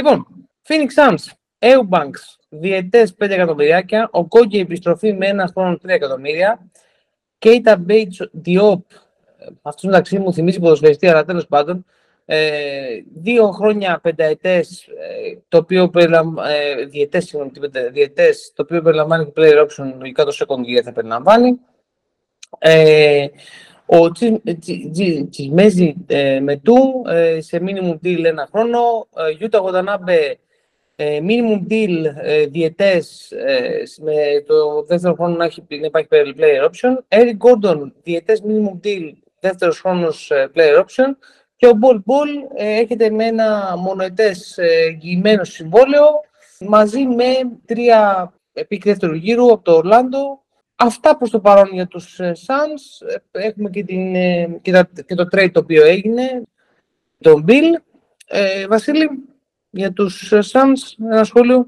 Λοιπόν, Phoenix Suns, Eubanks, διαιτές 5 εκατομμυριάκια, ο Κόγκη επιστροφή με ένα χρόνο 3 εκατομμύρια, Κέιτα Bates Diop, αυτός μεταξύ μου θυμίζει ποδοσφαιριστή, αλλά τέλος πάντων, ε, δύο χρόνια πενταετές, ε, το οποίο περιλαμβάνει, ε, διετές, συγγνώμη, διετές, το οποίο περιλαμβάνει και player option, λογικά το second year θα περιλαμβάνει. Ε, ο Τσισμέζη ε, Μετού ε, σε minimum deal ένα χρόνο, Γιούτα Γοντανάμπε minimum deal ε, διετές ε, με το δεύτερο χρόνο να, έχει, να υπάρχει player option. Eric Gordon διετές minimum deal δεύτερος χρόνος ε, player option. Και ο Bol Bol έχετε με ένα μονοετές εγγυημένο συμβόλαιο μαζί με τρία επίκ δεύτερου γύρου από το Ορλάντο. Αυτά προς το παρόν για τους Suns. Έχουμε και, την, και, και το trade το οποίο έγινε, τον Bill. Ε, Βασίλη, για τους Suns, ένα σχόλιο;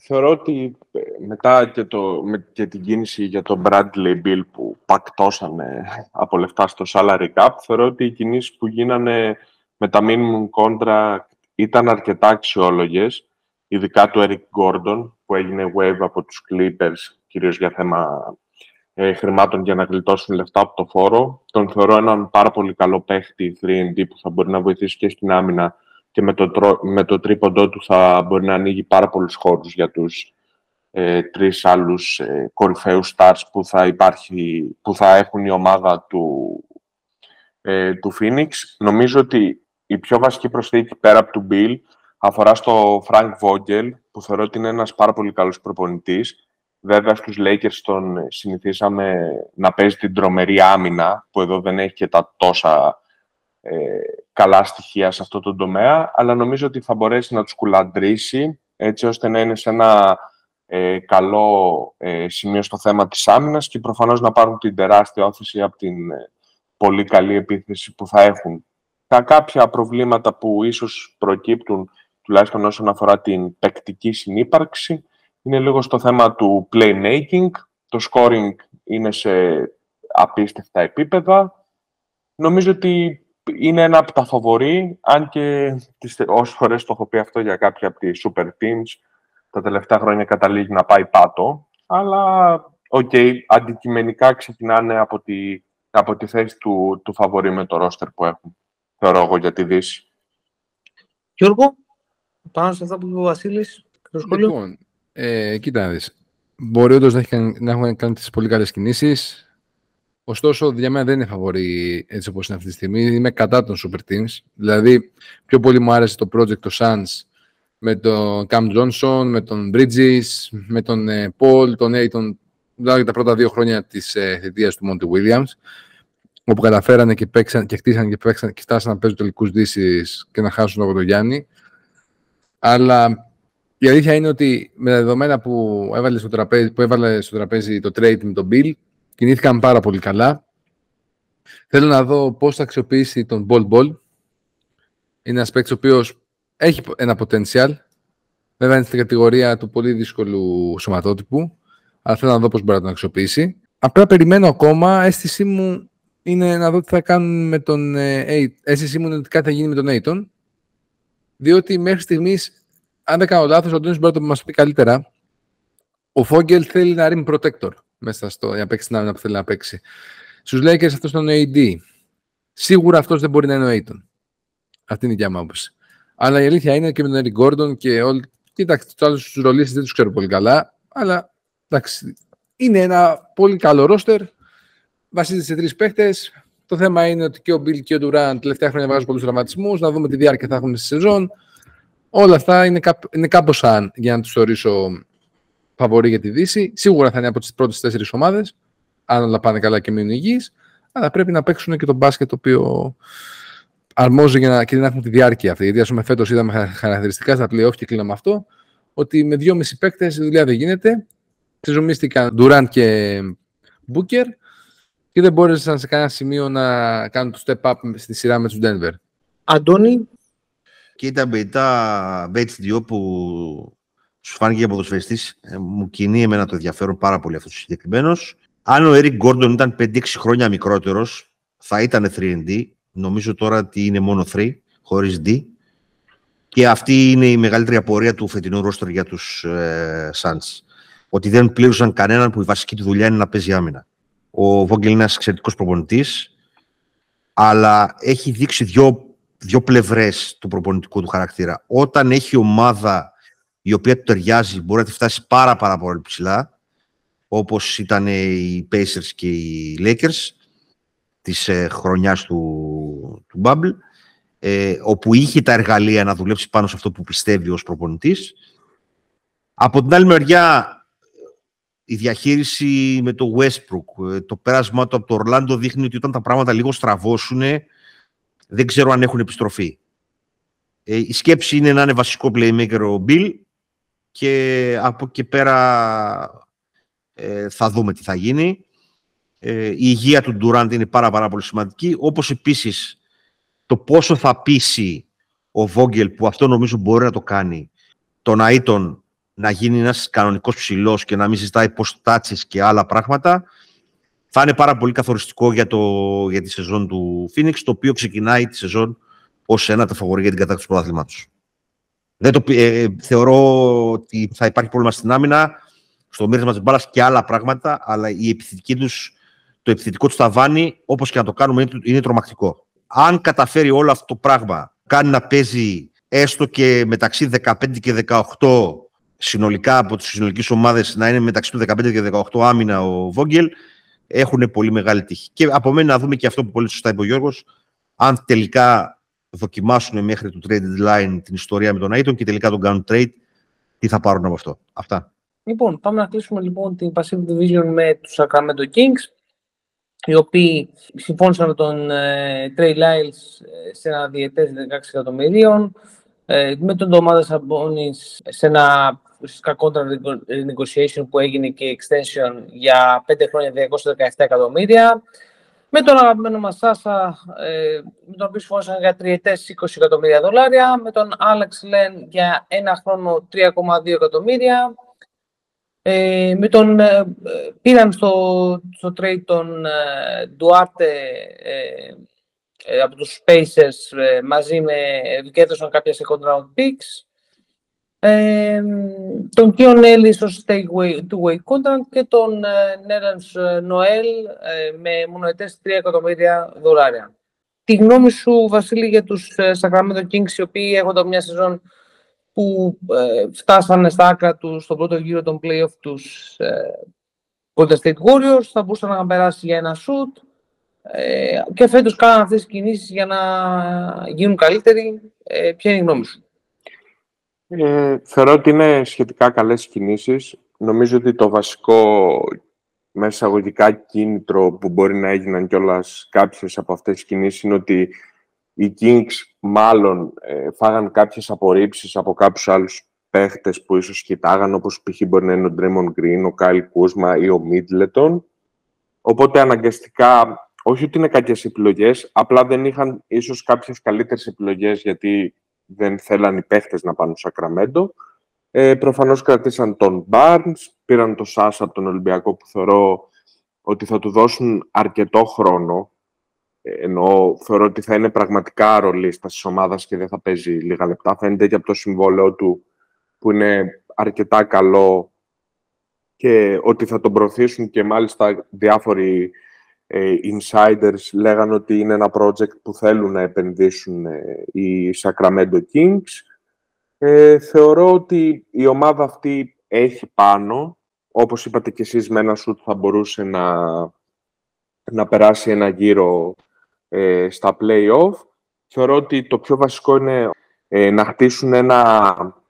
Θεωρώ ότι ε, μετά και, το, με, και την κίνηση για τον Bradley Bill που πακτώσανε από λεφτά στο salary cap, θεωρώ ότι οι κινήσεις που γίνανε με τα minimum contract ήταν αρκετά αξιόλογες, ειδικά του Eric Gordon που έγινε wave από τους Clippers, κυρίως για θέμα ε, χρημάτων για να γλιτώσουν λεφτά από το φόρο. Τον θεωρώ έναν πάρα πολύ καλό παίχτη 3D που θα μπορεί να βοηθήσει και στην άμυνα και με το, με το τρίποντό του θα μπορεί να ανοίγει πάρα πολλούς χώρους για τους ε, τρεις άλλους ε, κορυφαίους stars που θα, υπάρχει, που θα έχουν η ομάδα του, ε, του Phoenix. Νομίζω ότι η πιο βασική προσθήκη πέρα από του Bill αφορά στο Frank Vogel, που θεωρώ ότι είναι ένας πάρα πολύ καλός προπονητής. Βέβαια, στους Lakers τον συνηθίσαμε να παίζει την τρομερή άμυνα, που εδώ δεν έχει και τα τόσα ε, καλά στοιχεία σε αυτό το τομέα, αλλά νομίζω ότι θα μπορέσει να τους κουλαντρήσει, έτσι ώστε να είναι σε ένα ε, καλό ε, σημείο στο θέμα της άμυνας και προφανώς να πάρουν την τεράστια όθηση από την ε, πολύ καλή επίθεση που θα έχουν. Τα κάποια προβλήματα που ίσως προκύπτουν, τουλάχιστον όσον αφορά την παικτική συνύπαρξη, είναι λίγο στο θέμα του playmaking. Το scoring είναι σε απίστευτα επίπεδα. Νομίζω ότι είναι ένα από τα φαβορή, αν και όσες φορές το έχω πει αυτό για κάποια από τις super teams, τα τελευταία χρόνια καταλήγει να πάει πάτο, αλλά οκ, okay, αντικειμενικά ξεκινάνε από τη, από τη θέση του, του φαβορί με το ρόστερ που έχουν, θεωρώ εγώ για τη Δύση. Γιώργο, πάνω σε αυτά που είπε ο Βασίλης, το σχόλιο; Λοιπόν, ε, κοίτα να δεις. Μπορεί όντως να, να έχουν κάνει τις πολύ καλές κινήσεις, Ωστόσο, για μένα δεν είναι φαβορί έτσι όπως είναι αυτή τη στιγμή. Είμαι κατά των Super Teams. Δηλαδή, πιο πολύ μου άρεσε το project των Suns με τον Cam Johnson, με τον Bridges, με τον ε, Paul, τον Ayton, δηλαδή τα πρώτα δύο χρόνια της ε, θητείας του Monty Williams, όπου καταφέρανε και, παίξαν, και χτίσαν και, παίξαν, και φτάσαν να παίζουν τελικούς δύσεις και να χάσουν από τον Γιάννη. Αλλά η αλήθεια είναι ότι με τα δεδομένα που έβαλε στο τραπέζι, που έβαλε στο τραπέζι το trade με τον Bill, Κινήθηκαν πάρα πολύ καλά. Θέλω να δω πώς θα αξιοποιήσει τον Ball Ball. Είναι ένας παίκτης ο οποίος έχει ένα potential. Βέβαια είναι στην κατηγορία του πολύ δύσκολου σωματότυπου. Αλλά θέλω να δω πώς μπορεί να τον αξιοποιήσει. Απλά περιμένω ακόμα. Αίσθησή μου είναι να δω τι θα κάνουν με τον ε, Αίσθησή μου είναι ότι κάτι θα γίνει με τον Aiton. Διότι μέχρι στιγμής, αν δεν κάνω λάθος, ο Ντόνις μπορεί να το μας πει καλύτερα. Ο Φόγγελ θέλει να rim protector μέσα στο, για να παίξει την άμυνα που θέλει να παίξει. Στους Lakers αυτός ήταν ο AD. Σίγουρα αυτός δεν μπορεί να είναι ο Aiton. Αυτή είναι η δικιά μου άποψη. Αλλά η αλήθεια είναι και με τον Eric Gordon και όλοι. Κοίταξε, τους άλλους τους ρολίστε δεν τους ξέρω πολύ καλά. Αλλά εντάξει, είναι ένα πολύ καλό ρόστερ. Βασίζεται σε τρεις παίχτε. Το θέμα είναι ότι και ο Bill και ο Durant τελευταία χρόνια βγάζουν πολλούς τραυματισμούς. Να δούμε τι διάρκεια θα έχουν στη σεζόν. Όλα αυτά είναι, κάπ, είναι κάπως σαν για να τους θεωρήσω φαβορή για τη Δύση. Σίγουρα θα είναι από τις πρώτες τέσσερις ομάδες, αν όλα πάνε καλά και μείνουν υγιείς. Αλλά πρέπει να παίξουν και το μπάσκετ το οποίο αρμόζει για να, και να έχουν τη διάρκεια αυτή. Γιατί, ας πούμε, φέτος είδαμε χαρακτηριστικά στα playoff και κλείναμε αυτό, ότι με δυόμιση παίκτες η δουλειά δεν γίνεται. Ξεζουμίστηκαν Ντουράν και Μπούκερ και δεν μπόρεσαν σε κανένα σημείο να κάνουν το step up στη σειρά με τους Denver. Αντώνη. Κοίτα, μπεϊτά Bates 2 που σου φάνηκε για ποδοσφαιριστής, ε, μου κινεί εμένα το ενδιαφέρον πάρα πολύ αυτός ο συγκεκριμένος. Αν ο Eric Gordon ήταν 5-6 χρόνια μικρότερος, θα ήταν 3D. Νομίζω τώρα ότι είναι μόνο 3, χωρίς D. Και Και αυτή είναι η μεγαλύτερη απορία του φετινού ρόστορ για τους ε, Suns. Ότι δεν πλήρωσαν κανέναν που η βασική του δουλειά είναι να παίζει άμυνα. Ο Βόγγελ είναι ένας εξαιρετικός προπονητής, αλλά έχει δείξει δύο, δύο πλευρές του προπονητικού του χαρακτήρα. Όταν έχει ομάδα η οποία του ταιριάζει, μπορεί να τη φτάσει πάρα, πάρα πολύ ψηλά, όπως ήταν οι Pacers και οι Lakers της ε, χρονιάς του, του Bubble, ε, όπου είχε τα εργαλεία να δουλέψει πάνω σε αυτό που πιστεύει ως προπονητής. Από την άλλη μεριά, η διαχείριση με το Westbrook, ε, το πέρασμα του από το Ορλάντο δείχνει ότι όταν τα πράγματα λίγο στραβώσουν, δεν ξέρω αν έχουν επιστροφή. Ε, η σκέψη είναι να είναι βασικό playmaker ο Bill και από εκεί πέρα ε, θα δούμε τι θα γίνει. Ε, η υγεία του Durant είναι πάρα, πάρα πολύ σημαντική, όπως επίσης το πόσο θα πείσει ο Βόγγελ, που αυτό νομίζω μπορεί να το κάνει, τον Αίτον να γίνει ένας κανονικός ψηλός και να μην συζητάει τάτσες και άλλα πράγματα, θα είναι πάρα πολύ καθοριστικό για, το, για τη σεζόν του Phoenix, το οποίο ξεκινάει τη σεζόν ως ένα τα φαβορή για την κατάκτηση του πρωταθλήματος. Δεν το, ε, θεωρώ ότι θα υπάρχει πρόβλημα στην άμυνα, στο μοίρασμα της μπάλας και άλλα πράγματα, αλλά η επιθετική τους, το επιθετικό τους ταβάνι, όπως και να το κάνουμε, είναι, είναι τρομακτικό αν καταφέρει όλο αυτό το πράγμα, κάνει να παίζει έστω και μεταξύ 15 και 18 συνολικά από τις συνολικές ομάδες να είναι μεταξύ του 15 και 18 άμυνα ο Βόγγελ, έχουν πολύ μεγάλη τύχη. Και από μένα να δούμε και αυτό που πολύ σωστά είπε ο Γιώργος, αν τελικά δοκιμάσουν μέχρι το trade line την ιστορία με τον Aiton και τελικά τον κάνουν trade, τι θα πάρουν από αυτό. Αυτά. Λοιπόν, πάμε να κλείσουμε λοιπόν την Pacific Division με τους Sacramento Kings οι οποίοι συμφώνησαν με τον ε, Trey Lyles ε, σε ένα διετές 16 εκατομμυρίων, ε, με τον Ντομάδα Σαμπόνης σε ένα ουσιαστικά contract negotiation που έγινε και extension για 5 χρόνια 217 εκατομμύρια, με τον αγαπημένο μας Σάσα, ε, με τον οποίο συμφώνησαν για τριετές 20 εκατομμύρια δολάρια, με τον Alex Len για ένα χρόνο 3,2 εκατομμύρια, ε, με τον, ε, πήραν στο, στο trade τον ε, Duarte ε, ε, από τους Spacers μαζί με, και έδωσαν κάποια second round picks. Τον Kion Ellis στο stay two-way contract και τον Nerens Noel με μονοετές 3 εκατομμύρια δολάρια. Τη γνώμη σου, Βασίλη, για τους Sacramento Kings, οι οποίοι έχονταν μια σεζόν που ε, φτάσανε στα άκρα τους στον πρώτο γύρο των play-off τους ε, Golden State Warriors, θα μπορούσαν να περάσει για ένα shoot ε, και φέτος κάναν αυτές τις κινήσεις για να γίνουν καλύτεροι. Ε, ποια είναι η γνώμη σου; Ε, θεωρώ ότι είναι σχετικά καλές κινήσεις. Νομίζω ότι το βασικό μέσα αγωγικά κίνητρο που μπορεί να έγιναν κιόλας κάποιες από αυτές τις κινήσεις είναι ότι οι Kings μάλλον ε, φάγαν κάποιες απορρίψεις από κάποιους άλλους παίχτες που ίσως κοιτάγαν, όπως π.χ. μπορεί να είναι ο Draymond Green, ο Kyle Kuzma ή ο Middleton. Οπότε αναγκαστικά, όχι ότι είναι κακές επιλογές, απλά δεν είχαν ίσως κάποιες καλύτερες επιλογές γιατί δεν θέλαν οι παίχτες να πάνε στο Sacramento. Ε, προφανώς κρατήσαν τον Barnes, πήραν τον Σάσα από τον Ολυμπιακό που θεωρώ ότι θα του δώσουν αρκετό χρόνο ενώ θεωρώ ότι θα είναι πραγματικά ρολίστα τη ομάδα και δεν θα παίζει λίγα λεπτά. Φαίνεται και από το συμβόλαιο του που είναι αρκετά καλό και ότι θα τον προωθήσουν και μάλιστα διάφοροι ε, insiders λέγανε ότι είναι ένα project που θέλουν να επενδύσουν ε, οι Sacramento Kings. Ε, θεωρώ ότι η ομάδα αυτή έχει πάνω. Όπως είπατε και εσείς, με ένα σουτ θα μπορούσε να, να περάσει ένα γύρο ε, στα play-off. Θεωρώ ότι το πιο βασικό είναι ε, να χτίσουν ένα,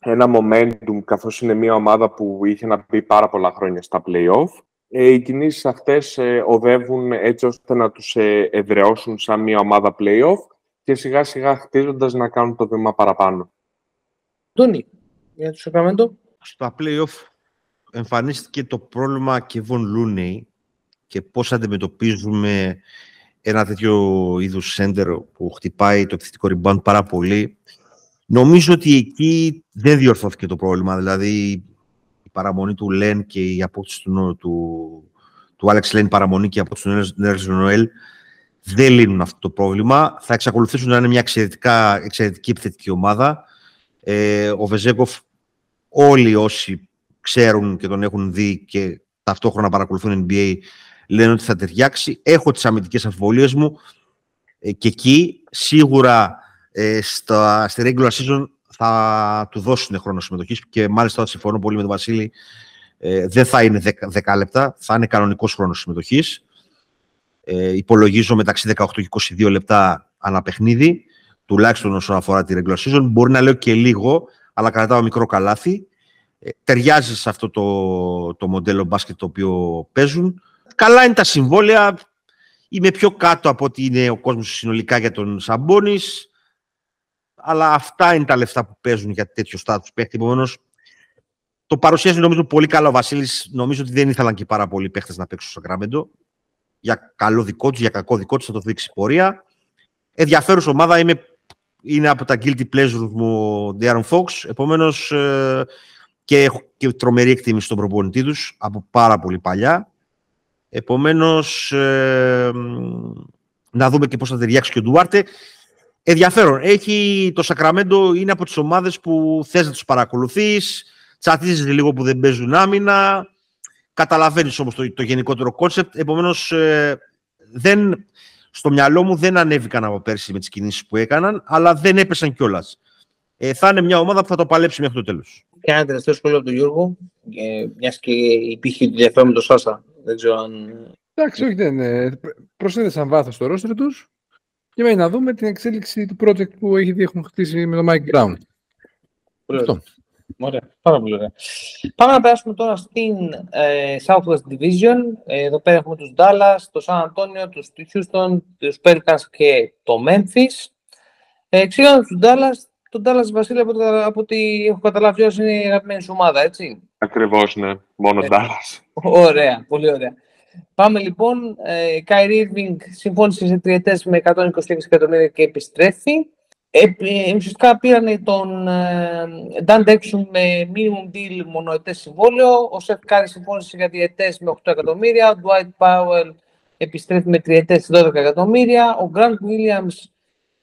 ένα momentum, καθώς είναι μια ομάδα που είχε να μπει πάρα πολλά χρόνια στα play-off. Ε, οι κινήσεις αυτές ε, οδεύουν έτσι ώστε να τους ε, ευρεώσουν σαν μια ομάδα play-off και σιγά σιγά χτίζοντας να κάνουν το βήμα παραπάνω. Τόνι, για το Σακραμέντο. Στα play-off εμφανίστηκε το πρόβλημα και Von Looney και πώς αντιμετωπίζουμε ένα τέτοιο είδους center που χτυπάει το επιθετικό rebound πάρα πολύ. Νομίζω ότι εκεί δεν διορθώθηκε το πρόβλημα. Δηλαδή, η παραμονή του Λεν και η απόκτηση του, του, του Alex Λεν παραμονή και η απόκτηση του Νέρζ Νοέλ δεν λύνουν αυτό το πρόβλημα. Θα εξακολουθήσουν να είναι μια εξαιρετικά, εξαιρετική επιθετική ομάδα. Ε, ο Βεζέκοφ, όλοι όσοι ξέρουν και τον έχουν δει και ταυτόχρονα παρακολουθούν NBA, λένε ότι θα ταιριάξει. Έχω τις αμυντικές αμφιβολίες μου ε, και εκεί σίγουρα ε, στα, στη regular season θα του δώσουν χρόνο συμμετοχής και μάλιστα συμφωνώ πολύ με τον Βασίλη ε, δεν θα είναι 10, λεπτά, θα είναι κανονικός χρόνος συμμετοχής. Ε, υπολογίζω μεταξύ 18 και 22 λεπτά ανά παιχνίδι, τουλάχιστον όσον αφορά τη regular season. Μπορεί να λέω και λίγο, αλλά κρατάω μικρό καλάθι. Ε, ταιριάζει σε αυτό το, το μοντέλο μπάσκετ το οποίο παίζουν. Καλά είναι τα συμβόλαια. Είμαι πιο κάτω από ότι είναι ο κόσμος συνολικά για τον Σαμπόνις. Αλλά αυτά είναι τα λεφτά που παίζουν για τέτοιο στάτους παίχτη. Επομένως, το παρουσίασε νομίζω πολύ καλό ο Βασίλης. Νομίζω ότι δεν ήθελαν και πάρα πολλοί παίχτε να παίξουν στο Σακράμεντο. Για καλό δικό τους, για κακό δικό τους, θα το δείξει πορεία. Ενδιαφέρουσα ομάδα είμαι, είναι από τα guilty pleasures μου ο Diaron Fox. Επομένως ε, και έχω και τρομερή εκτίμηση στον προπονητή τους από πάρα πολύ παλιά. Επομένως, ε, να δούμε και πώς θα ταιριάξει και ο Ντουάρτε. Ενδιαφέρον. Έχει, το Σακραμέντο είναι από τις ομάδες που θες να τους παρακολουθείς τσατίζεται λίγο που δεν παίζουν άμυνα. Καταλαβαίνεις όμως το, το γενικότερο concept. Επομένως, ε, στο μυαλό μου δεν ανέβηκαν από πέρσι με τις κινήσεις που έκαναν, αλλά δεν έπεσαν κιόλας. Ε, θα είναι μια ομάδα που θα το παλέψει μέχρι το τέλος. Και ένα τελευταίο σχόλιο από τον Γιώργο, ε, μιας και υπήρχε ενδιαφέρον με τον Σάσα. Δεν ξέρω αν. Εντάξει, όχι, δεν. Ε, προσέθεσαν βάθος στο ρόστερ τους και μένει να δούμε την εξέλιξη του project που έχει δει, έχουν χτίσει με τον Mike Brown. Αυτό. Ωραία, πάρα πολύ ωραία. Πάμε να περάσουμε τώρα στην ε, Southwest Division. Ε, εδώ πέρα έχουμε τους Dallas, το San Antonio, τους Houston, τους Pelicans και το Memphis. Ε, Ξεκινάμε τους Dallas. Το Dallas, Βασίλη, από, από ό,τι έχω καταλάβει, είναι η αγαπημένη σου ομάδα, έτσι; Ακριβώς, ναι. Μόνο ε, Dallas. Ωραία, πολύ ωραία. Πάμε λοιπόν. Ε, Kyrie Irving συμφώνησε σε τριετές με 126 εκατομμύρια και επιστρέφει. Ε, ε, ουσιαστικά πήραν τον ε, Dante Exum με minimum deal μονοετές συμβόλαιο. Ο Σεθ Κάρι συμφώνησε για διετές με 8 εκατομμύρια. Ο Dwight Powell επιστρέφει με τριετές 12 εκατομμύρια. Ο Grant Williams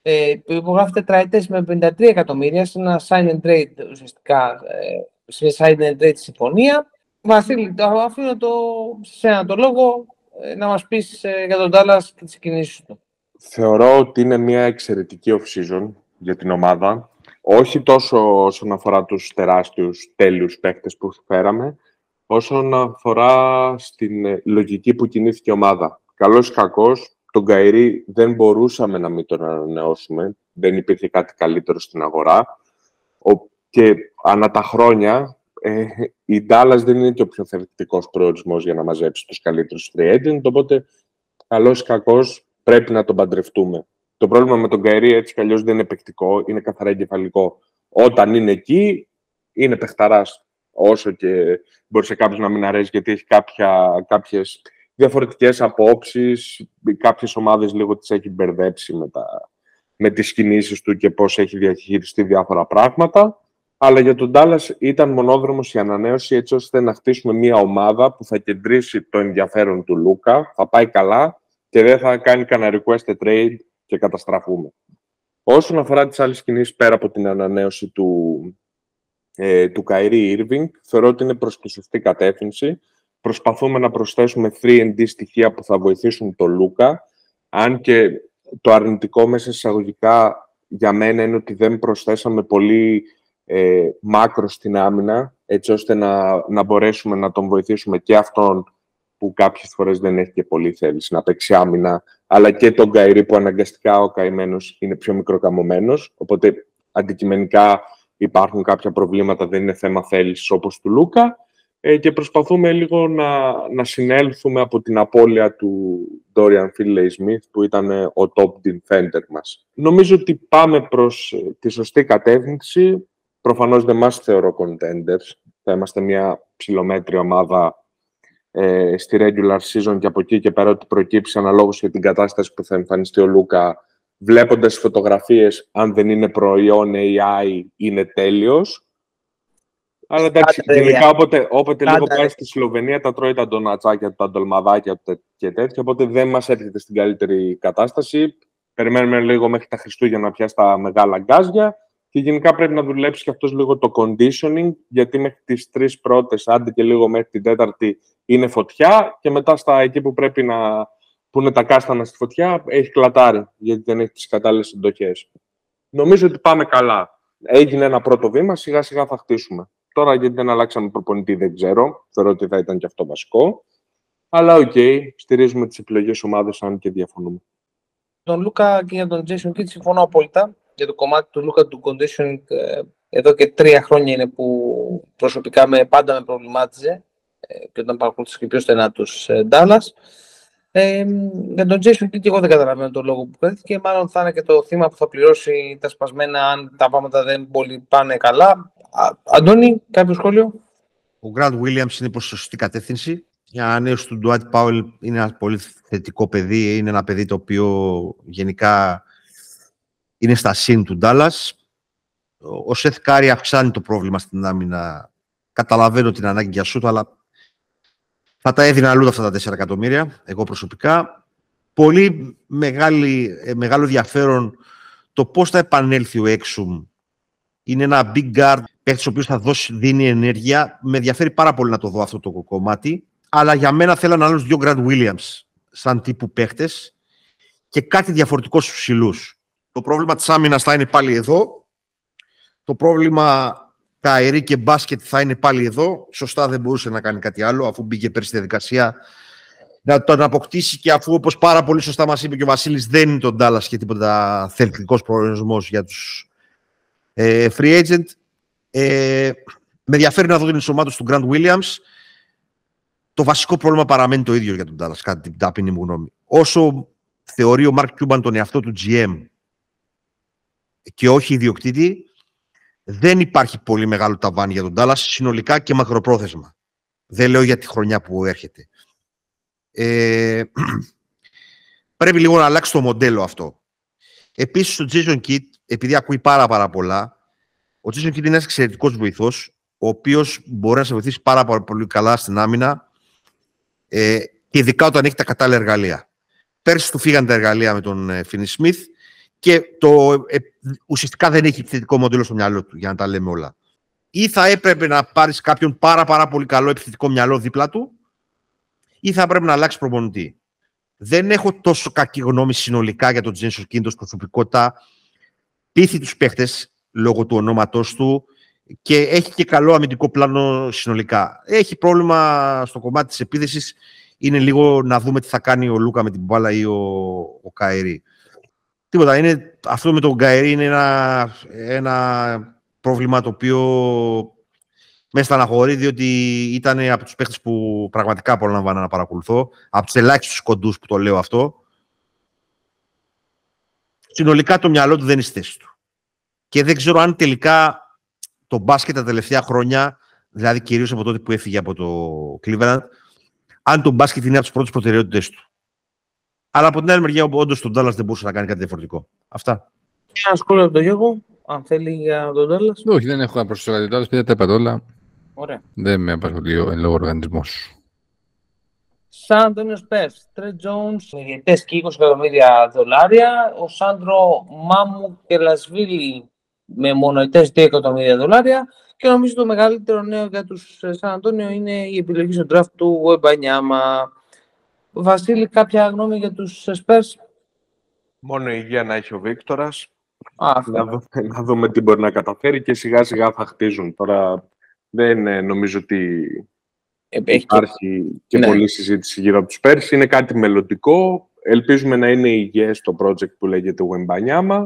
ε, υπογράφει τετραετές με 53 εκατομμύρια σε ένα sign and trade ουσιαστικά ε, σε sign and trade συμφωνία. Βασίλη, αφήνω το, σε ένα το λόγο ε, να μας πεις ε, για τον Dallas και τις κινήσεις του. Θεωρώ ότι είναι μια εξαιρετική off-season για την ομάδα. Όχι τόσο όσον αφορά τους τεράστιους τέλειους παίκτες που φέραμε, όσον αφορά στην ε, λογική που κινήθηκε η ομάδα. Καλός ή κακός, τον Καϊρή δεν μπορούσαμε να μην τον ανανεώσουμε. Δεν υπήρχε κάτι καλύτερο στην αγορά. Και ανά τα χρόνια, ε, η Dallas δεν είναι και ο πιο θετικός προορισμός για να μαζέψει τους καλύτερους free agent, οπότε καλός ή κακός πρέπει να τον παντρευτούμε. Το πρόβλημα με τον Καϊρή έτσι κι αλλιώς δεν είναι παικτικό, είναι καθαρά εγκεφαλικό. Όταν είναι εκεί, είναι παιχταράς. Όσο και μπορεί σε κάποιους να μην αρέσει, γιατί έχει κάποιες διαφορετικές απόψεις. Κάποιες ομάδες λίγο τις έχει μπερδέψει με, τα, με τις κινήσεις του και πώς έχει διαχειριστεί διάφορα πράγματα. Αλλά για τον Τάλλας ήταν μονόδρομος η ανανέωση έτσι ώστε να χτίσουμε μια ομάδα που θα κεντρήσει το ενδιαφέρον του Λούκα, θα πάει καλά και δεν θα κάνει κανένα request trade και καταστραφούμε. Όσον αφορά τις άλλες κινήσεις πέρα από την ανανέωση του, ε, του Kyrie Irving, θεωρώ ότι είναι προς τη σωστή κατεύθυνση. Προσπαθούμε να προσθέσουμε 3D στοιχεία που θα βοηθήσουν τον Λούκα, αν και το αρνητικό μέσα εισαγωγικά για μένα είναι ότι δεν προσθέσαμε πολύ ε, μάκρος στην άμυνα, έτσι ώστε να, να μπορέσουμε να τον βοηθήσουμε και αυτόν που κάποιες φορές δεν έχει και πολύ θέληση να παίξει άμυνα, αλλά και τον Καϊρή που αναγκαστικά ο καημένος είναι πιο μικροκαμωμένος, οπότε αντικειμενικά υπάρχουν κάποια προβλήματα, δεν είναι θέμα θέλησης όπως του Λούκα ε, και προσπαθούμε λίγο να, να συνέλθουμε από την απώλεια του Dorian Finlay Smith που ήταν ε, ο top defender μας. Νομίζω ότι πάμε προς ε, τη σωστή κατεύθυνση. Προφανώς δεν μας θεωρώ contenders. Θα είμαστε μια ψηλομέτρια ομάδα ε, στη regular season και από εκεί και πέρα ότι προκύψει αναλόγως για την κατάσταση που θα εμφανιστεί ο Λούκα βλέποντας τις φωτογραφίες, αν δεν είναι προϊόν AI, είναι τέλειος. Αλλά εντάξει, Άντε, γενικά όποτε, όποτε λίγο Άντε, πάει ρε. στη Σλοβενία τα τρώει τα ντονατσάκια, του, τα ντολμαδάκια του και τέτοια, οπότε δεν μας έρχεται στην καλύτερη κατάσταση. Περιμένουμε λίγο μέχρι τα Χριστούγεννα πια στα μεγάλα γκάζια και γενικά πρέπει να δουλέψει και αυτός λίγο το conditioning, γιατί μέχρι τις τρεις πρώτες, άντε και λίγο μέχρι την τέταρτη, είναι φωτιά και μετά στα εκεί που πρέπει να που είναι τα κάστανα στη φωτιά, έχει κλατάρει, γιατί δεν έχει τις κατάλληλες αντοχές. Νομίζω ότι πάμε καλά. Έγινε ένα πρώτο βήμα, σιγά σιγά θα χτίσουμε. Τώρα γιατί δεν αλλάξαμε προπονητή δεν ξέρω. Θεωρώ ότι θα ήταν και αυτό βασικό. Αλλά οκ, στηρίζουμε τις επιλογές ομάδας αν και διαφωνούμε. τον Λούκα και για τον Jason Kidd συμφωνώ απόλυτα. Για το κομμάτι του Λούκα του conditioning ε, εδώ και τρία χρόνια είναι που προσωπικά με, πάντα με προβλημάτιζε ε, και όταν παρακολουθούσα και πιο στενά τους ε, Dallas. Ε, για τον Jason Kidd και εγώ δεν καταλαβαίνω τον λόγο που κρατήθηκε. Μάλλον θα είναι και το θύμα που θα πληρώσει τα σπασμένα αν τα πράγματα δεν πολύ πάνε καλά. Α, Αντώνη, κάποιο σχόλιο; Ο Γκραντ Williams είναι προς τη σωστή κατεύθυνση. Η ανανέωση του Ντουάτ Πάουελ είναι ένα πολύ θετικό παιδί. Είναι ένα παιδί το οποίο γενικά είναι στα συν του Ντάλλας. Ο Σεθ Κάρι αυξάνει το πρόβλημα στην άμυνα. Καταλαβαίνω την ανάγκη για σουτ, αλλά θα τα έδινα αλλού αυτά τα 4 εκατομμύρια, εγώ προσωπικά. Πολύ μεγάλη, ε, μεγάλο ενδιαφέρον το πώς θα επανέλθει ο Έξουμ. Είναι ένα big guard, παίκτης ο οποίος θα δώσει, δίνει ενέργεια. Με ενδιαφέρει πάρα πολύ να το δω αυτό το κομμάτι. Αλλά για μένα θέλω να άλλους δύο Grant Williams σαν τύπου παίχτες και κάτι διαφορετικό στους ψηλούς. Το πρόβλημα της άμυνας θα είναι πάλι εδώ. Το πρόβλημα Καερή και μπάσκετ θα είναι πάλι εδώ. Σωστά δεν μπορούσε να κάνει κάτι άλλο αφού μπήκε πέρσι στη διαδικασία να τον αποκτήσει και αφού όπως πάρα πολύ σωστά μας είπε και ο Βασίλης δεν είναι τον Dallas και τίποτα θελκτικός προορισμός για τους ε, free agent. Ε, με ενδιαφέρει να δω την ενσωμάτωση του Grant Williams. Το βασικό πρόβλημα παραμένει το ίδιο για τον Dallas, κατά την ταπεινή μου γνώμη. Όσο θεωρεί ο Mark Cuban τον εαυτό του GM και όχι ιδιοκτήτη, δεν υπάρχει πολύ μεγάλο ταβάνι για τον Dallas συνολικά και μακροπρόθεσμα. Δεν λέω για τη χρονιά που έρχεται. Ε, πρέπει λίγο να αλλάξει το μοντέλο αυτό. Επίσης, ο Jason Kidd, επειδή ακούει πάρα πάρα πολλά, ο Jason Kidd είναι ένας εξαιρετικός βοηθός, ο οποίος μπορεί να σε βοηθήσει πάρα, πάρα πολύ καλά στην άμυνα ε, και ειδικά όταν έχει τα κατάλληλα εργαλεία. Πέρσι του φύγαν τα εργαλεία με τον ε, Finney Smith και το, ε, ουσιαστικά δεν έχει επιθετικό μοντέλο στο μυαλό του, για να τα λέμε όλα. Ή θα έπρεπε να πάρεις κάποιον πάρα πάρα πολύ καλό επιθετικό μυαλό δίπλα του, ή θα πρέπει να αλλάξει προπονητή. Δεν έχω τόσο κακή γνώμη συνολικά για τον Τζένσο Κίντο προσωπικότητα. Πείθει τους παίχτες λόγω του ονόματός του και έχει και καλό αμυντικό πλάνο συνολικά. Έχει πρόβλημα στο κομμάτι της επίθεσης. Είναι λίγο να δούμε τι θα κάνει ο Λούκα με την μπάλα ή ο, ο Καερή. Τίποτα. Είναι, αυτό με τον Καερή είναι ένα, ένα πρόβλημα το οποίο με στεναχωρεί, διότι ήταν από τους παίχτε που πραγματικά απολαμβάνω να παρακολουθώ. Από τους ελάχιστους κοντούς που το λέω αυτό. Συνολικά το μυαλό του δεν είναι στη θέση του. Και δεν ξέρω αν τελικά το μπάσκετ τα τελευταία χρόνια, δηλαδή κυρίως από τότε που έφυγε από το Cleveland, αν το μπάσκετ είναι από τις πρώτες προτεραιότητες του. Αλλά από την άλλη μεριά, όντως τον Dallas δεν μπορούσε να κάνει κάτι διαφορετικό. Αυτά. Ένα σχόλιο από τον Γιώργο, αν θέλει για τον Dallas. Όχι, δεν έχω να προσθέσω κάτι άλλο. Πήρατε τα είπατε όλα. Ωραία. Δεν με απασχολεί ο εν λόγω οργανισμός. Σαν Αντώνιο Πέρ, Τρε Τζόουν, διαιτέ και 20 εκατομμύρια δολάρια. Ο Σάντρο Μάμου και Λασβίλη με μονοετές 2 εκατομμύρια δολάρια. Και νομίζω το μεγαλύτερο νέο για τους Σαν Αντώνιο είναι η επιλογή στο draft του Βεμπανιάμα. Βασίλη, κάποια γνώμη για τους Spurs; Μόνο η υγεία να έχει ο Βίκτορας. Α, αυτό. Να, δούμε, να δούμε τι μπορεί να καταφέρει και σιγά σιγά θα χτίζουν. Τώρα δεν ε, νομίζω ότι Ε, έχει και- υπάρχει και Ναι. πολλή συζήτηση γύρω από τους πέρσι. Είναι κάτι μελλοντικό. Ελπίζουμε να είναι υγιές το project που λέγεται Wembanyama.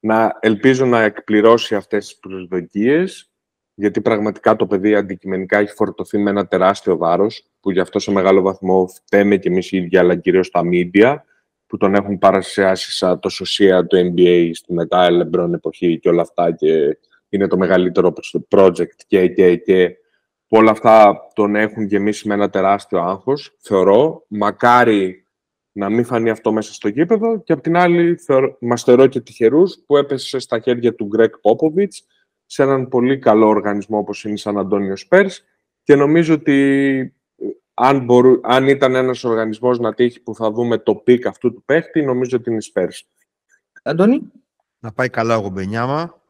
Να ελπίζω να εκπληρώσει αυτές τις προσδοκίες, γιατί πραγματικά το παιδί αντικειμενικά έχει φορτωθεί με ένα τεράστιο βάρος, που γι' αυτό σε μεγάλο βαθμό φταίμε και εμείς οι ίδιοι, αλλά κυρίως τα media, που τον έχουν παρασιάσει σαν το σωσία του NBA στη μετά LeBron εποχή και όλα αυτά και είναι το μεγαλύτερο project και, και, και που όλα αυτά τον έχουν γεμίσει με ένα τεράστιο άγχος, θεωρώ. Μακάρι να μην φανεί αυτό μέσα στο γήπεδο και απ' την άλλη θεωρώ, μας θεωρώ και τυχερούς που έπεσε στα χέρια του Γκρεγκ Πόποβιτς σε έναν πολύ καλό οργανισμό όπως είναι η Σαν Αντώνιο Σπέρς και νομίζω ότι ε, αν, μπορού, αν ήταν ένας οργανισμός να τύχει που θα δούμε το peak αυτού του παίχτη, νομίζω ότι είναι η Σπέρς. Αντώνη. Να πάει καλά ο Γουεμπανιάμα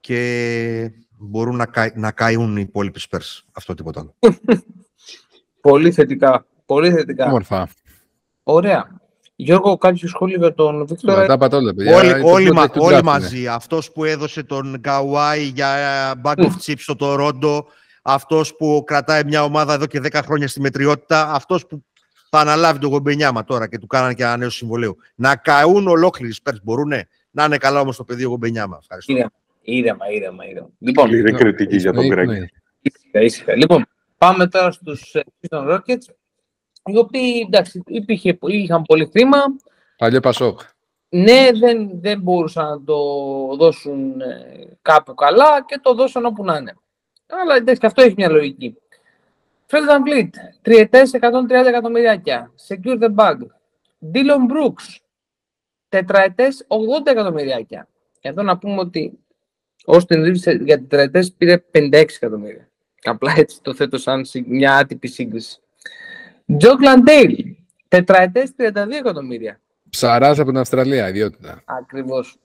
και μπορούν να, καεί, να καούν οι υπόλοιποι Σπέρς. Αυτό τίποτα άλλο. Πολύ θετικά. Πολύ θετικά. Όμορφα. Ωραία. Γιώργο, κάποιο σχόλιο για τον Βίκτορα; Τα πάτε όλα, παιδιά. Όλοι, Το όλοι, πρώτο μα- εκ του όλοι draft είναι. μαζί. Αυτός που έδωσε τον Γκαουάι για ε, bag of chips στο Τορόντο, αυτός που κρατάει μια ομάδα εδώ και 10 χρόνια στη μετριότητα, αυτός που θα αναλάβει τον Γομπενιάμα τώρα και του κάνανε και ένα νέο συμβολέο. Να καούν ολόκληροι Spurs μπορούνε; Να είναι καλά όμως το παιδί ο Γομπενιάμα. Ευχαριστώ. Ήρεμα, ήρεμα, ήρεμα. ήρεμα. Λοιπόν, Σκληρή κριτική για τον Ναι, Γκρέγκ. ναι. ήσυχα, ήσυχα. Λοιπόν, πάμε τώρα στους ε, Houston Rockets, οι οποίοι, εντάξει, υπήρχε, είχαν πολύ χρήμα. Παλιό Πασόκ. Ναι, δεν, δεν μπορούσαν να το δώσουν ε, κάπου καλά και το δώσαν όπου να είναι. Αλλά εντάξει, και αυτό έχει μια λογική. Fred Van Vliet, τριετές 130 εκατομμυριάκια. Secure the bag. Dylan Brooks, τετραετές 80 εκατομμυριάκια. Και εδώ να πούμε ότι ο Austin Reeves για τετραετές πήρε 56 εκατομμύρια. Απλά έτσι το θέτω σαν συ- μια άτυπη σύγκριση. Joe Landale, τετραετές 32 εκατομμύρια. Ψαράς από την Αυστραλία, ιδιότητα. Ακριβώς.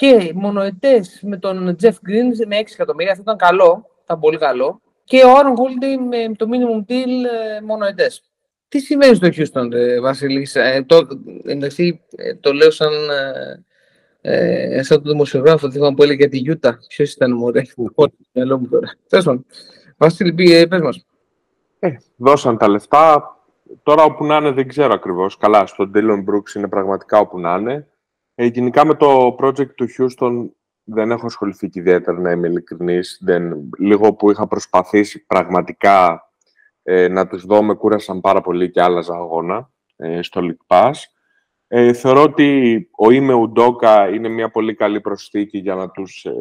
Και μονοετές με τον Jeff Green με 6 εκατομμύρια. Αυτό ήταν καλό. Ήταν πολύ καλό. Και ο Aaron Holiday με το minimum deal ε, μονοετές. Τι σημαίνει στο Houston, ε, Βασίλη. Ε, το, εντάξει, ε, το λέω σαν, ε, ε, σαν το δημοσιογράφο θυμάμαι που έλεγε για τη Utah. Ποιος ήταν μωρέ; Όχι, στο μυαλό μου τώρα. Τέλος πάντων. Βασίλη, πει, ε, πες μας. Ε, δώσαν τα λεφτά. Τώρα όπου να είναι δεν ξέρω ακριβώς. Καλά, στον Dylan Brooks είναι πραγματικά όπου να είναι. Ε, γενικά με το project του Houston δεν έχω ασχοληθεί και ιδιαίτερα, να είμαι ειλικρινής. Δεν, λίγο που είχα προσπαθήσει πραγματικά ε, να τους δω, με κούρασαν πάρα πολύ και άλλαζα αγώνα ε, στο League Pass. Ε, θεωρώ ότι ο Είμαι Ουντόκα είναι μια πολύ καλή προσθήκη για να τους ε,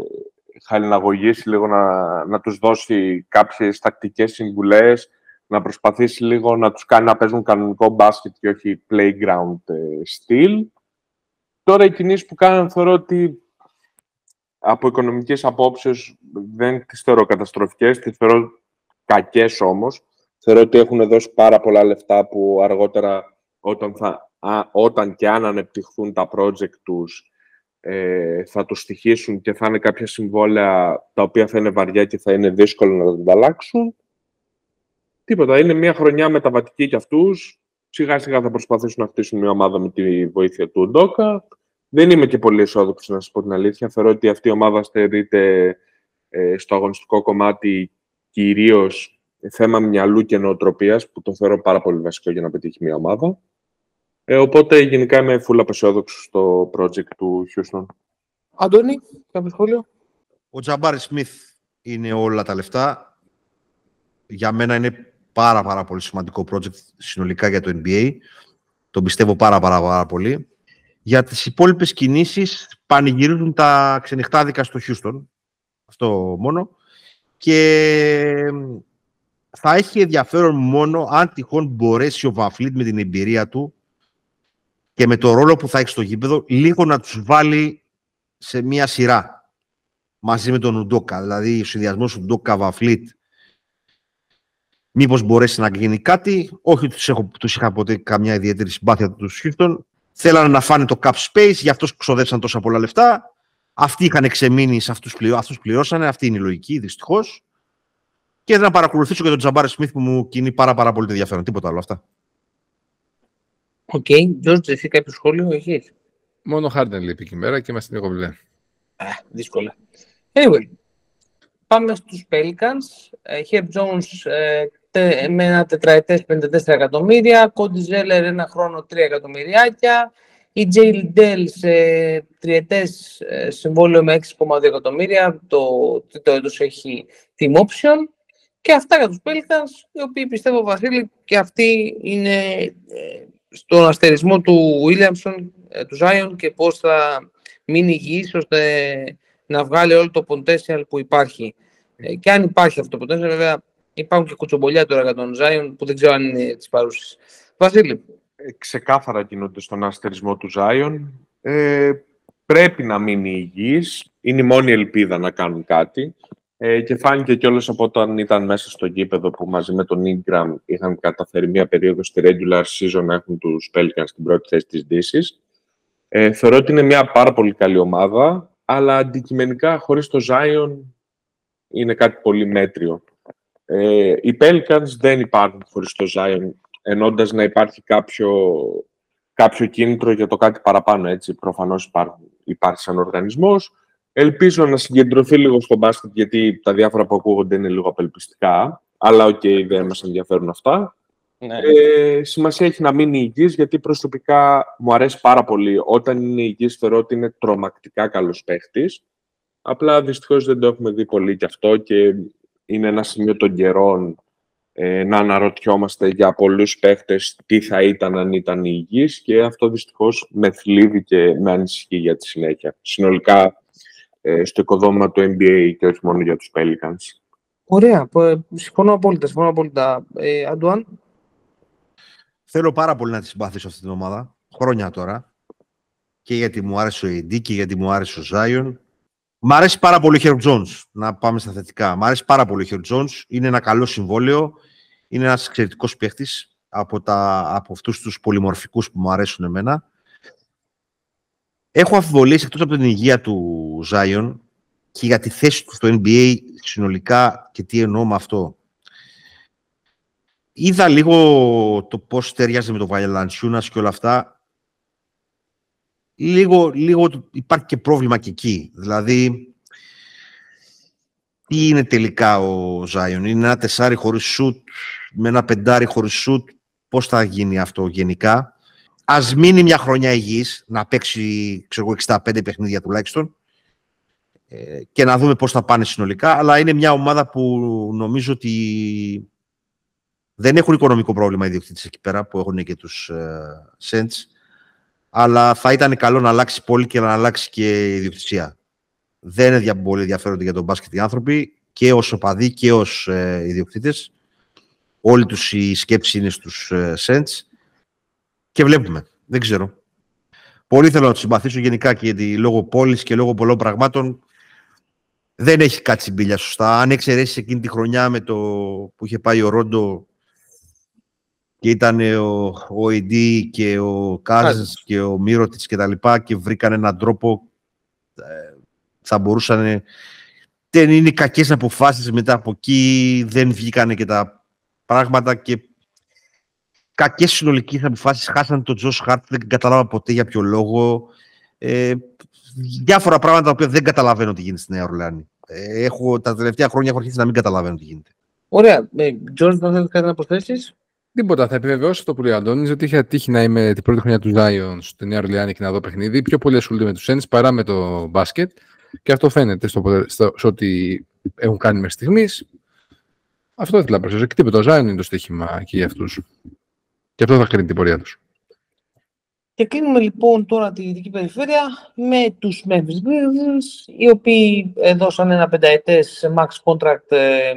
χαλιναγωγήσει λίγο, να, να τους δώσει κάποιες τακτικές συμβουλές, να προσπαθήσει λίγο να τους κάνει να παίζουν κανονικό μπάσκετ και όχι playground ε, style. Τώρα οι κινήσεις που κάνουν θεωρώ ότι από οικονομικές απόψεις δεν τις θεωρώ καταστροφικές, τις θεωρώ κακές όμως. Θεωρώ ότι έχουν δώσει πάρα πολλά λεφτά που αργότερα όταν, θα, α, όταν και αν ανεπτυχθούν τα project τους ε, θα το στοιχήσουν και θα είναι κάποια συμβόλαια τα οποία θα είναι βαριά και θα είναι δύσκολο να τα ανταλλάξουν. Τίποτα. Είναι μια χρονιά μεταβατική για αυτούς. Σιγά σιγά θα προσπαθήσουν να χτίσουν μια ομάδα με τη βοήθεια του Ντόκα. Δεν είμαι και πολύ αισιόδοξος να σας πω την αλήθεια. Θεωρώ ότι αυτή η ομάδα στερείται ε, στο αγωνιστικό κομμάτι κυρίως θέμα μυαλού και νοοτροπίας, που το θεωρώ πάρα πολύ βασικό για να πετύχει μια ομάδα. Ε, οπότε γενικά είμαι full απεσιόδοξος στο project του Houston. Αντώνη, κάποιο σχόλιο; Ο Τζαμπάρι Σμιθ είναι όλα τα λεφτά. Για μένα είναι πάρα πάρα πολύ σημαντικό project συνολικά για το NBA. Το πιστεύω πάρα πάρα, πάρα πολύ. Για τις υπόλοιπες κινήσεις πανηγυρίζουν τα ξενυχτάδικα στο Houston. Αυτό μόνο. Και θα έχει ενδιαφέρον μόνο αν τυχόν μπορέσει ο Βαφλίτ με την εμπειρία του και με το ρόλο που θα έχει στο γήπεδο λίγο να τους βάλει σε μία σειρά μαζί με τον Ουντόκα. Δηλαδή, ο συνδυασμός Ουντόκα Βαφλίτ. Μήπως μπορέσει να γίνει κάτι. Όχι ότι τους τους είχα ποτέ καμιά ιδιαίτερη συμπάθεια τους Houston. Θέλανε να φάνε το cap space, γι' αυτό ξοδέψαν τόσα πολλά λεφτά. Αυτοί είχαν ξεμείνει, σε αυτούς, πληρώ, αυτούς πληρώσανε. Αυτή είναι η λογική, δυστυχώς. Και να παρακολουθήσω και τον Jabari Smith που μου κινεί πάρα, πάρα πολύ το ενδιαφέρον. Τίποτα άλλο αυτά. Οκ. Τζόρτζ, εσύ κάποιο σχόλιο έχεις; Μόνο Χάρντεν λείπει εκεί πέρα και είμαστε λίγο μπλε. δύσκολα. Anyway, πάμε στους Pelicans. Ε, Herb Jones ε, τε- με ένα τετραετές 54 εκατομμύρια, Cody Zeller ένα χρόνο 3 εκατομμυριάκια, η Jay Liddell σε τριετές ε, συμβόλαιο με 6,2 εκατομμύρια, το τρίτο έτος έχει team option και αυτά για τους Pelicans, οι οποίοι πιστεύω Βασίλη και αυτοί είναι ε, στον αστερισμό του Williamson, ε, του Zion και πώς θα μείνει υγιής ώστε να βγάλει όλο το potential που υπάρχει. Ε, και αν υπάρχει αυτό το potential, βέβαια υπάρχουν και κουτσομπολιά τώρα για τον Zion που δεν ξέρω αν είναι της παρούσης. Βασίλη. Ε, ξεκάθαρα κινούνται στον αστερισμό του Zion. Ε, πρέπει να μείνει υγιής. Είναι η μόνη ελπίδα να κάνουν κάτι. Ε, και φάνηκε κιόλας από όταν ήταν μέσα στο γήπεδο που μαζί με τον Ingram είχαν καταφέρει μια περίοδο στη regular season να έχουν τους Pelicans στην πρώτη θέση της Δύσης. Ε, θεωρώ ότι είναι μια πάρα πολύ καλή ομάδα, αλλά αντικειμενικά χωρίς το Zion είναι κάτι πολύ μέτριο. Ε, οι Pelicans δεν υπάρχουν χωρίς το Zion, ενώντας να υπάρχει κάποιο, κάποιο κίνητρο για το κάτι παραπάνω. Έτσι. Προφανώς υπάρχει, υπάρχει σαν οργανισμός. Ελπίζω να συγκεντρωθεί λίγο στο μπάσκετ, γιατί τα διάφορα που ακούγονται είναι λίγο απελπιστικά. Αλλά OK, okay, δεν μας ενδιαφέρουν αυτά. Ναι. Ε, σημασία έχει να μείνει υγιής, γιατί προσωπικά μου αρέσει πάρα πολύ. Όταν είναι υγιής, θεωρώ ότι είναι τρομακτικά καλός παίχτης. Απλά δυστυχώς δεν το έχουμε δει πολύ κι αυτό και είναι ένα σημείο των καιρών ε, να αναρωτιόμαστε για πολλούς παίχτες τι θα ήταν αν ήταν υγιείς και αυτό δυστυχώς με θλίβει και με ανησυχεί για τη συνέχεια. Συνολικά ε, στο οικοδόμημα του NBA και όχι μόνο για τους Pelicans. Ωραία. Ε, συμφωνώ απόλυτα. Συμφωνώ απόλυτα. Ε, Αντουάν; Θέλω πάρα πολύ να τη συμπαθήσω αυτή την ομάδα. Χρόνια τώρα. Και γιατί μου άρεσε ο AD και γιατί μου άρεσε ο Zion. Μ' αρέσει πάρα πολύ ο Χέρ Jones, να πάμε στα θετικά. Μ' αρέσει πάρα πολύ ο Χέρ Jones. Είναι ένα καλό συμβόλαιο. Είναι ένας εξαιρετικός παίχτης από, τα, από αυτούς τους πολυμορφικούς που μου αρέσουν εμένα. Έχω αμφιβολίες εκτός από την υγεία του Zion και για τη θέση του στο NBA συνολικά και τι εννοώ με αυτό. Είδα λίγο το πώς ταιριάζει με το Βαλανσιούνας και όλα αυτά. Λίγο, λίγο υπάρχει και πρόβλημα και εκεί. Δηλαδή, τι είναι τελικά ο Ζάιον; Είναι ένα τεσάρι χωρίς σουτ, με ένα πεντάρι χωρίς σουτ. Πώς θα γίνει αυτό γενικά; Ας μείνει μια χρονιά υγιής, να παίξει ξέρω, 65 παιχνίδια τουλάχιστον ε, και να δούμε πώς θα πάνε συνολικά. Αλλά είναι μια ομάδα που νομίζω ότι δεν έχουν οικονομικό πρόβλημα οι διοκτήτες εκεί πέρα που έχουν και τους uh, αλλά θα ήταν καλό να αλλάξει πόλη και να αλλάξει και η ιδιοκτησία. Δεν είναι πολύ ενδιαφέρονται για τον μπάσκετ οι άνθρωποι και ως οπαδοί και ως ε, ιδιοκτήτες. Όλοι τους οι σκέψη είναι στους ε, και βλέπουμε. Δεν ξέρω. Πολύ θέλω να τους συμπαθήσω γενικά και γιατί λόγω πόλης και λόγω πολλών πραγμάτων δεν έχει κάτσει μπίλια σωστά. Αν εξαιρέσεις εκείνη τη χρονιά με το που είχε πάει ο Ρόντο και ήταν ο, ο και ο Κάζ και ο Μύρωτης και τα λοιπά και βρήκαν έναν τρόπο ε, θα μπορούσαν δεν είναι κακές αποφάσεις μετά από εκεί δεν βγήκαν και τα πράγματα και κακές συνολικές αποφάσεις. Χάσανε τον Τζος Χάρτ, δεν κατάλαβα ποτέ για ποιο λόγο. Ε, διάφορα πράγματα τα οποία δεν καταλαβαίνω τι γίνεται στη Νέα Ορλεάνη. Ε, έχω, τα τελευταία χρόνια έχω αρχίσει να μην καταλαβαίνω τι γίνεται. Ωραία. Τζορτ, να θέλεις κάτι να προσθέσεις; Τίποτα. Θα επιβεβαιώσω αυτό που λέει ο Αντώνης ότι είχα τύχει να είμαι την πρώτη χρονιά του Ζάιον στη Νέα Ορλεάνη και να δω παιχνίδι. Πιο πολύ ασχολούνται με τους Saints παρά με το μπάσκετ. Και αυτό φαίνεται στο, στο, στο ότι έχουν κάνει μέχρι στιγμής. Αυτό ήθελα να προσθέσω. Και τίποτα. Το Ζάιον είναι το στοίχημα και για αυτούς. Και αυτό θα κρίνει την πορεία τους. Και κλείνουμε λοιπόν τώρα τη δυτική περιφέρεια με τους Memphis Grizzlies, οι οποίοι δώσαν ένα πενταετές max contract ε,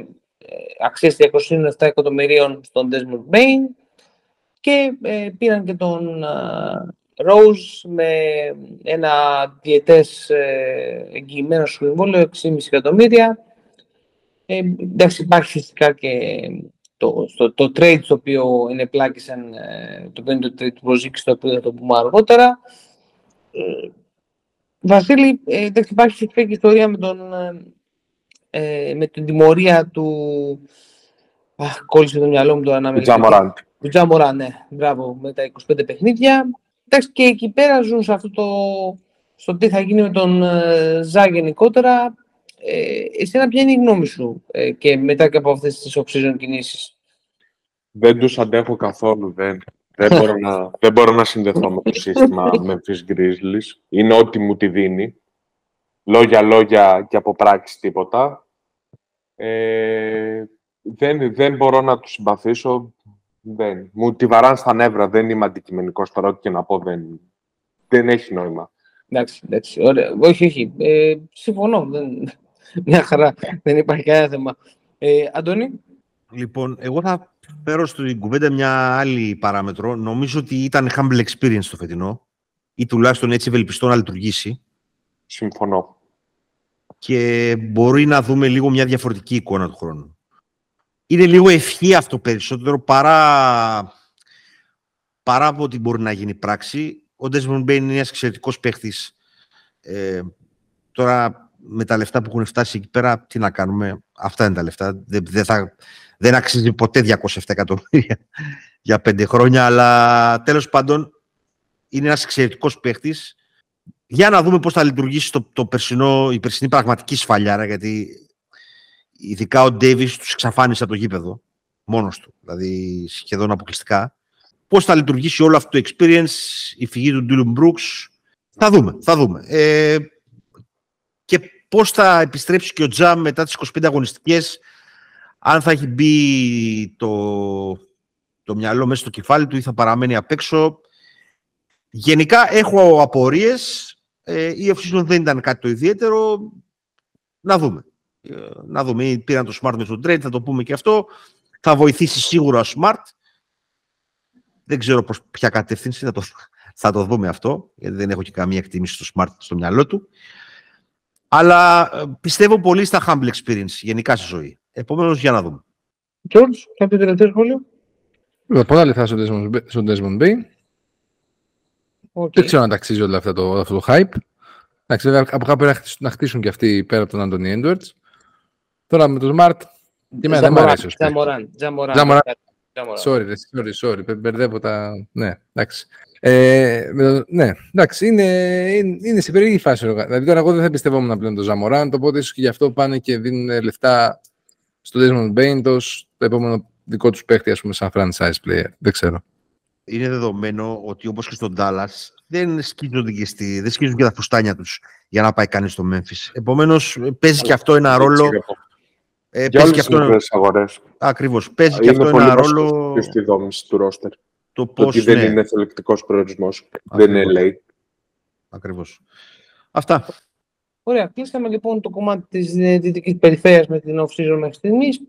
αξίας 227 εκατομμυρίων στον Desmond Bain και ε, πήραν και τον ε, Rose με ένα διετές ε, εγγυημένο συμβόλαιο 6,5 εκατομμύρια. Ε, εντάξει, υπάρχει φυσικά και το, στο, το trade το οποίο είναι πλάκησαν, ε, το οποίο είναι το trade του Προζήκη, το οποίο θα το πούμε αργότερα. Ε, Βασίλη, ε, υπάρχει φυσικά και ιστορία με, τον, ε, με την τιμωρία του... Αχ, κόλλησε το μυαλό μου το ανάμεσα. Του Τζαμοράν. Του Τζαμοράν, ναι. Μπράβο, με τα 25 παιχνίδια. Εντάξει, και εκεί πέρα ζουν σε αυτό το... στο τι θα γίνει με τον Ζά γενικότερα. Ε, εσένα ποια είναι η γνώμη σου ε, και μετά και από αυτές τις off-season κινήσεις; Δεν τους αντέχω καθόλου. Δεν, δεν, μπορώ, να, δεν μπορώ να συνδεθώ με το σύστημα Memphis Grizzlies. Είναι ό,τι μου τη δίνει. Λόγια, λόγια και από πράξη τίποτα. Ε, δεν, δεν μπορώ να τους συμπαθήσω. Δεν. Μου τη βαράνε στα νεύρα. Δεν είμαι αντικειμενικός τώρα, ό,τι και να πω. Δεν, δεν έχει νόημα. Εντάξει, εντάξει. Ωραία. Όχι, όχι. Ε, συμφωνώ. Δεν, μια χαρά. Δεν υπάρχει κανένα θέμα. Ε, Αντώνη; Λοιπόν, εγώ θα φέρω στην κουβέντα μια άλλη παράμετρο. Νομίζω ότι ήταν humble experience το φετινό ή τουλάχιστον έτσι ευελπιστώ να λειτουργήσει. Συμφωνώ. Και μπορεί να δούμε λίγο μια διαφορετική εικόνα του χρόνου. Είναι λίγο ευχή αυτό περισσότερο παρά, παρά από ότι μπορεί να γίνει πράξη. Ο Desmond Bain είναι ένας εξαιρετικός παίχτης. Ε, τώρα με τα λεφτά που έχουν φτάσει εκεί πέρα, τι να κάνουμε. Αυτά είναι τα λεφτά. Δεν, δεν, θα, δεν αξίζει ποτέ 207 εκατομμύρια για πέντε χρόνια, αλλά τέλος πάντων είναι ένας εξαιρετικός παίχτης. Για να δούμε πώς θα λειτουργήσει το, το περσινό, η περσινή πραγματική σφαλιάρα, γιατί ειδικά ο Ντέιβις τους εξαφάνισε από το γήπεδο, μόνος του, δηλαδή σχεδόν αποκλειστικά. Πώς θα λειτουργήσει όλο αυτό το experience, η φυγή του Ντούλουμ Μπρούξ, θα δούμε, θα δούμε. Ε, και πώς θα επιστρέψει και ο Τζαμ μετά τις 25 αγωνιστικές, αν θα έχει μπει το, το μυαλό μέσα στο κεφάλι του ή θα παραμένει απ' έξω. Γενικά έχω απορίες. Ε, η off δεν ήταν κάτι το ιδιαίτερο. Να δούμε. Ε, να δούμε. Πήραν το Smart με τον trade, θα το πούμε και αυτό. Θα βοηθήσει σίγουρα ο Smart. Δεν ξέρω προς ποια κατεύθυνση θα το, θα το δούμε αυτό, γιατί δεν έχω και καμία εκτίμηση στο Smart στο μυαλό του. Αλλά ε, πιστεύω πολύ στα humble experience, γενικά στη ζωή. Επομένως, για να δούμε. George, κάποιο τελευταίο σχόλιο; Πολλά λεφτά στον Desmond Bay. Okay. Δεν ξέρω αν ταξίζει όλα αυτά το, αυτό το hype. Εντάξει, βέβαια από κάπου να, να χτίσουν και αυτοί πέρα από τον Άντωνι Έντουαρτς. Τώρα με το Smart, τι μέρα δεν μου αρέσει. Τζαμοράν. Τζαμοράν. Sorry, sorry, sorry. Μπερδεύω τα. Ναι, εντάξει. Ε, ναι, εντάξει, είναι, είναι, είναι σε περίεργη φάση. Δηλαδή τώρα εγώ δεν θα πιστεύω πλέον τον Ζαμοράν, οπότε ίσως και γι' αυτό πάνε και δίνουν λεφτά στο Desmond Bain, το επόμενο δικό τους παίχτη, ας πούμε, σαν franchise player. Δεν ξέρω. Είναι δεδομένο ότι όπως και στον Dallas δεν σκίζονται και, στη, δεν σκίζουν και τα φουστάνια τους για να πάει κανείς στο Memphis. Επομένως, παίζει και αυτό ένα ρόλο. Ε, παίζει και αυτό ένα... αγορές. Ακριβώς. Παίζει και αυτό ένα ρόλο... στη δόμηση του ρόστερ. Το, πώς, ότι δεν ναι. είναι θελεκτικός προορισμός. Δεν είναι late. Ακριβώς. Αυτά. Ωραία. Κλείσαμε λοιπόν το κομμάτι της δυτικής περιφέρειας με την off-season μέχρι στιγμής.